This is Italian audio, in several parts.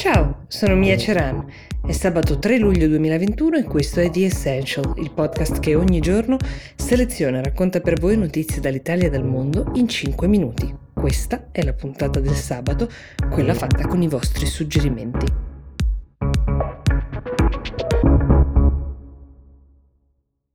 Ciao, sono Mia Ceran. È sabato 3 luglio 2021 e questo è The Essential, il podcast che ogni giorno seleziona e racconta per voi notizie dall'Italia e dal mondo in 5 minuti. Questa è la puntata del sabato, quella fatta con i vostri suggerimenti.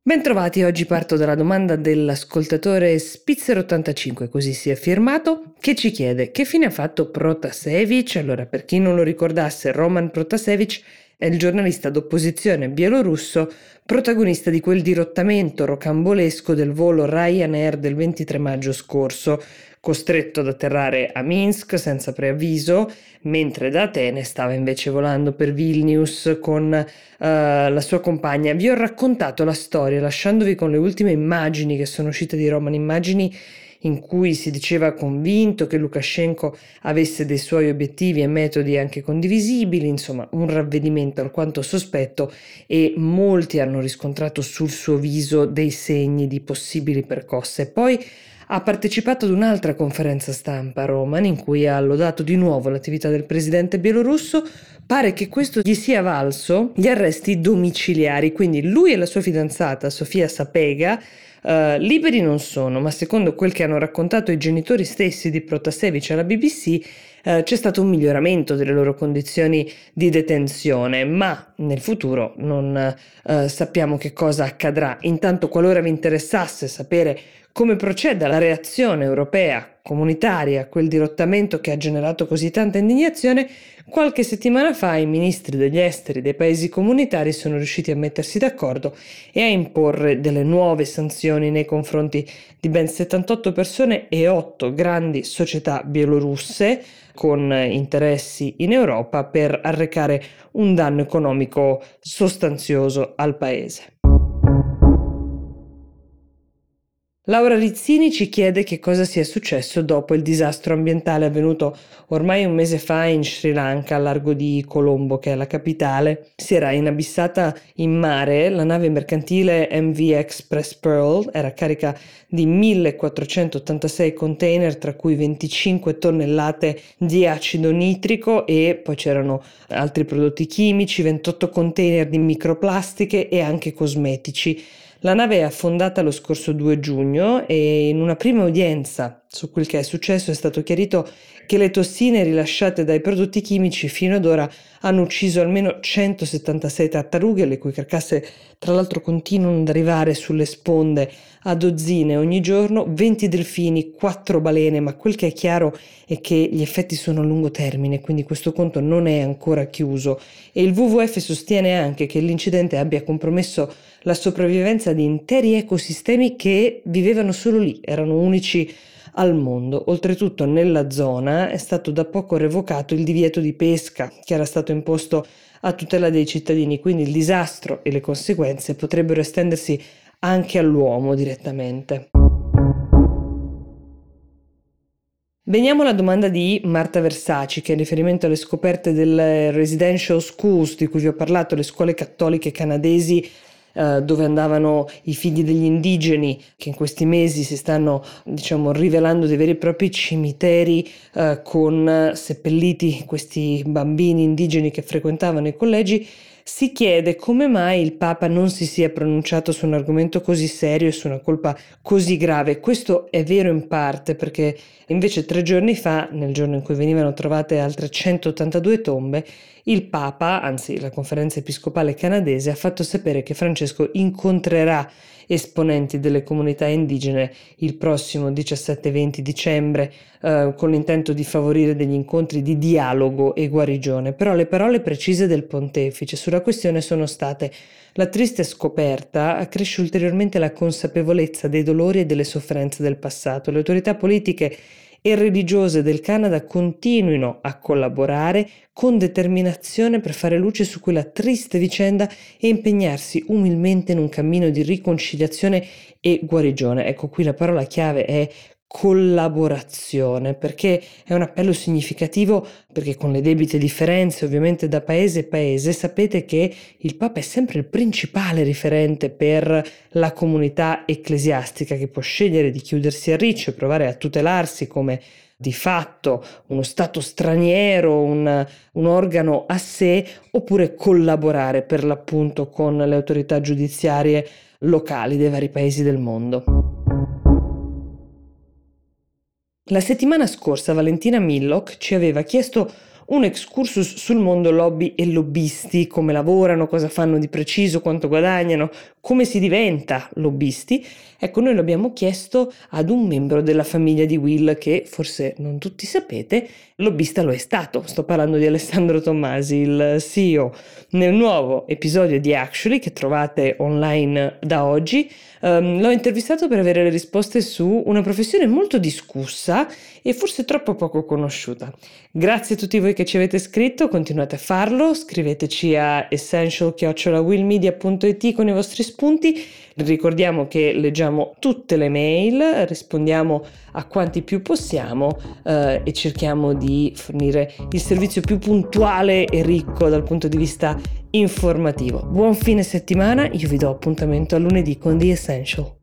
Bentrovati, oggi parto dalla domanda dell'ascoltatore Spitzer85, così si è firmato, che ci chiede che fine ha fatto Protasevich. Allora, per chi non lo ricordasse, Roman Protasevich è il giornalista d'opposizione bielorusso, protagonista di quel dirottamento rocambolesco del volo Ryanair del 23 maggio scorso, costretto ad atterrare a Minsk senza preavviso, mentre da Atene stava invece volando per Vilnius con uh, la sua compagna. Vi ho raccontato la storia lasciandovi con le ultime immagini che sono uscite di Roman, immagini in cui si diceva convinto che Lukashenko avesse dei suoi obiettivi e metodi anche condivisibili, insomma un ravvedimento alquanto sospetto e molti hanno riscontrato sul suo viso dei segni di possibili percosse. Poi ha partecipato ad un'altra conferenza stampa a Roma in cui ha lodato di nuovo l'attività del presidente bielorusso. Pare che questo gli sia valso gli arresti domiciliari, quindi lui e la sua fidanzata Sofia Sapega Uh, liberi non sono, ma secondo quel che hanno raccontato i genitori stessi di Protasevich alla BBC, uh, c'è stato un miglioramento delle loro condizioni di detenzione, ma nel futuro non uh, sappiamo che cosa accadrà. Intanto, qualora vi interessasse sapere come proceda la reazione europea comunitaria a quel dirottamento che ha generato così tanta indignazione, qualche settimana fa i ministri degli esteri dei paesi comunitari sono riusciti a mettersi d'accordo e a imporre delle nuove sanzioni nei confronti di ben 78 persone e 8 grandi società bielorusse con interessi in Europa per arrecare un danno economico sostanzioso al paese. Laura Rizzini ci chiede che cosa sia successo dopo il disastro ambientale avvenuto ormai un mese fa in Sri Lanka, a largo di Colombo, che è la capitale. Si era inabissata in mare la nave mercantile MV Express Pearl, era carica di 1486 container, tra cui 25 tonnellate di acido nitrico e poi c'erano altri prodotti chimici, 28 container di microplastiche e anche cosmetici. La nave è affondata lo scorso 2 giugno e in una prima udienza su quel che è successo è stato chiarito che le tossine rilasciate dai prodotti chimici fino ad ora hanno ucciso almeno 176 tartarughe, le cui carcasse tra l'altro continuano ad arrivare sulle sponde a dozzine ogni giorno, 20 delfini, 4 balene, ma quel che è chiaro è che gli effetti sono a lungo termine, quindi questo conto non è ancora chiuso. E il WWF sostiene anche che l'incidente abbia compromesso la sopravvivenza di interi ecosistemi che vivevano solo lì, erano unici al mondo. Oltretutto nella zona è stato da poco revocato il divieto di pesca che era stato imposto a tutela dei cittadini, quindi il disastro e le conseguenze potrebbero estendersi anche all'uomo direttamente. Veniamo alla domanda di Marta Versaci, che in riferimento alle scoperte delle residential schools di cui vi ho parlato, le scuole cattoliche canadesi eh, dove andavano i figli degli indigeni che in questi mesi si stanno diciamo rivelando dei veri e propri cimiteri eh, con seppelliti questi bambini indigeni che frequentavano i collegi si chiede come mai il Papa non si sia pronunciato su un argomento così serio e su una colpa così grave. Questo è vero in parte perché invece tre giorni fa, nel giorno in cui venivano trovate altre 182 tombe, il Papa, anzi la conferenza episcopale canadese, ha fatto sapere che Francesco incontrerà esponenti delle comunità indigene il prossimo 17-20 dicembre eh, con l'intento di favorire degli incontri di dialogo e guarigione. Però le parole precise del pontefice sulla questione sono state la triste scoperta accresce ulteriormente la consapevolezza dei dolori e delle sofferenze del passato. Le autorità politiche e religiose del Canada continuino a collaborare con determinazione per fare luce su quella triste vicenda e impegnarsi umilmente in un cammino di riconciliazione e guarigione. Ecco qui la parola chiave è collaborazione, perché è un appello significativo, perché con le debite differenze ovviamente da paese a paese, sapete che il Papa è sempre il principale riferente per la comunità ecclesiastica che può scegliere di chiudersi a riccio e provare a tutelarsi come di fatto uno Stato straniero, un, un organo a sé, oppure collaborare per l'appunto con le autorità giudiziarie locali dei vari paesi del mondo. La settimana scorsa Valentina Millock ci aveva chiesto un excursus sul mondo lobby e lobbisti, come lavorano, cosa fanno di preciso, quanto guadagnano, come si diventa lobbisti. Ecco, noi l'abbiamo chiesto ad un membro della famiglia di Will che forse non tutti sapete, lobbista lo è stato. Sto parlando di Alessandro Tommasi, il CEO. Nel nuovo episodio di Actually che trovate online da oggi, um, l'ho intervistato per avere le risposte su una professione molto discussa e forse troppo poco conosciuta. Grazie a tutti voi che ci avete scritto, continuate a farlo, scriveteci a essential-willmedia.it con i vostri spunti. Ricordiamo che leggiamo tutte le mail, rispondiamo a quanti più possiamo eh, e cerchiamo di fornire il servizio più puntuale e ricco dal punto di vista informativo. Buon fine settimana, io vi do appuntamento a lunedì con The Essential.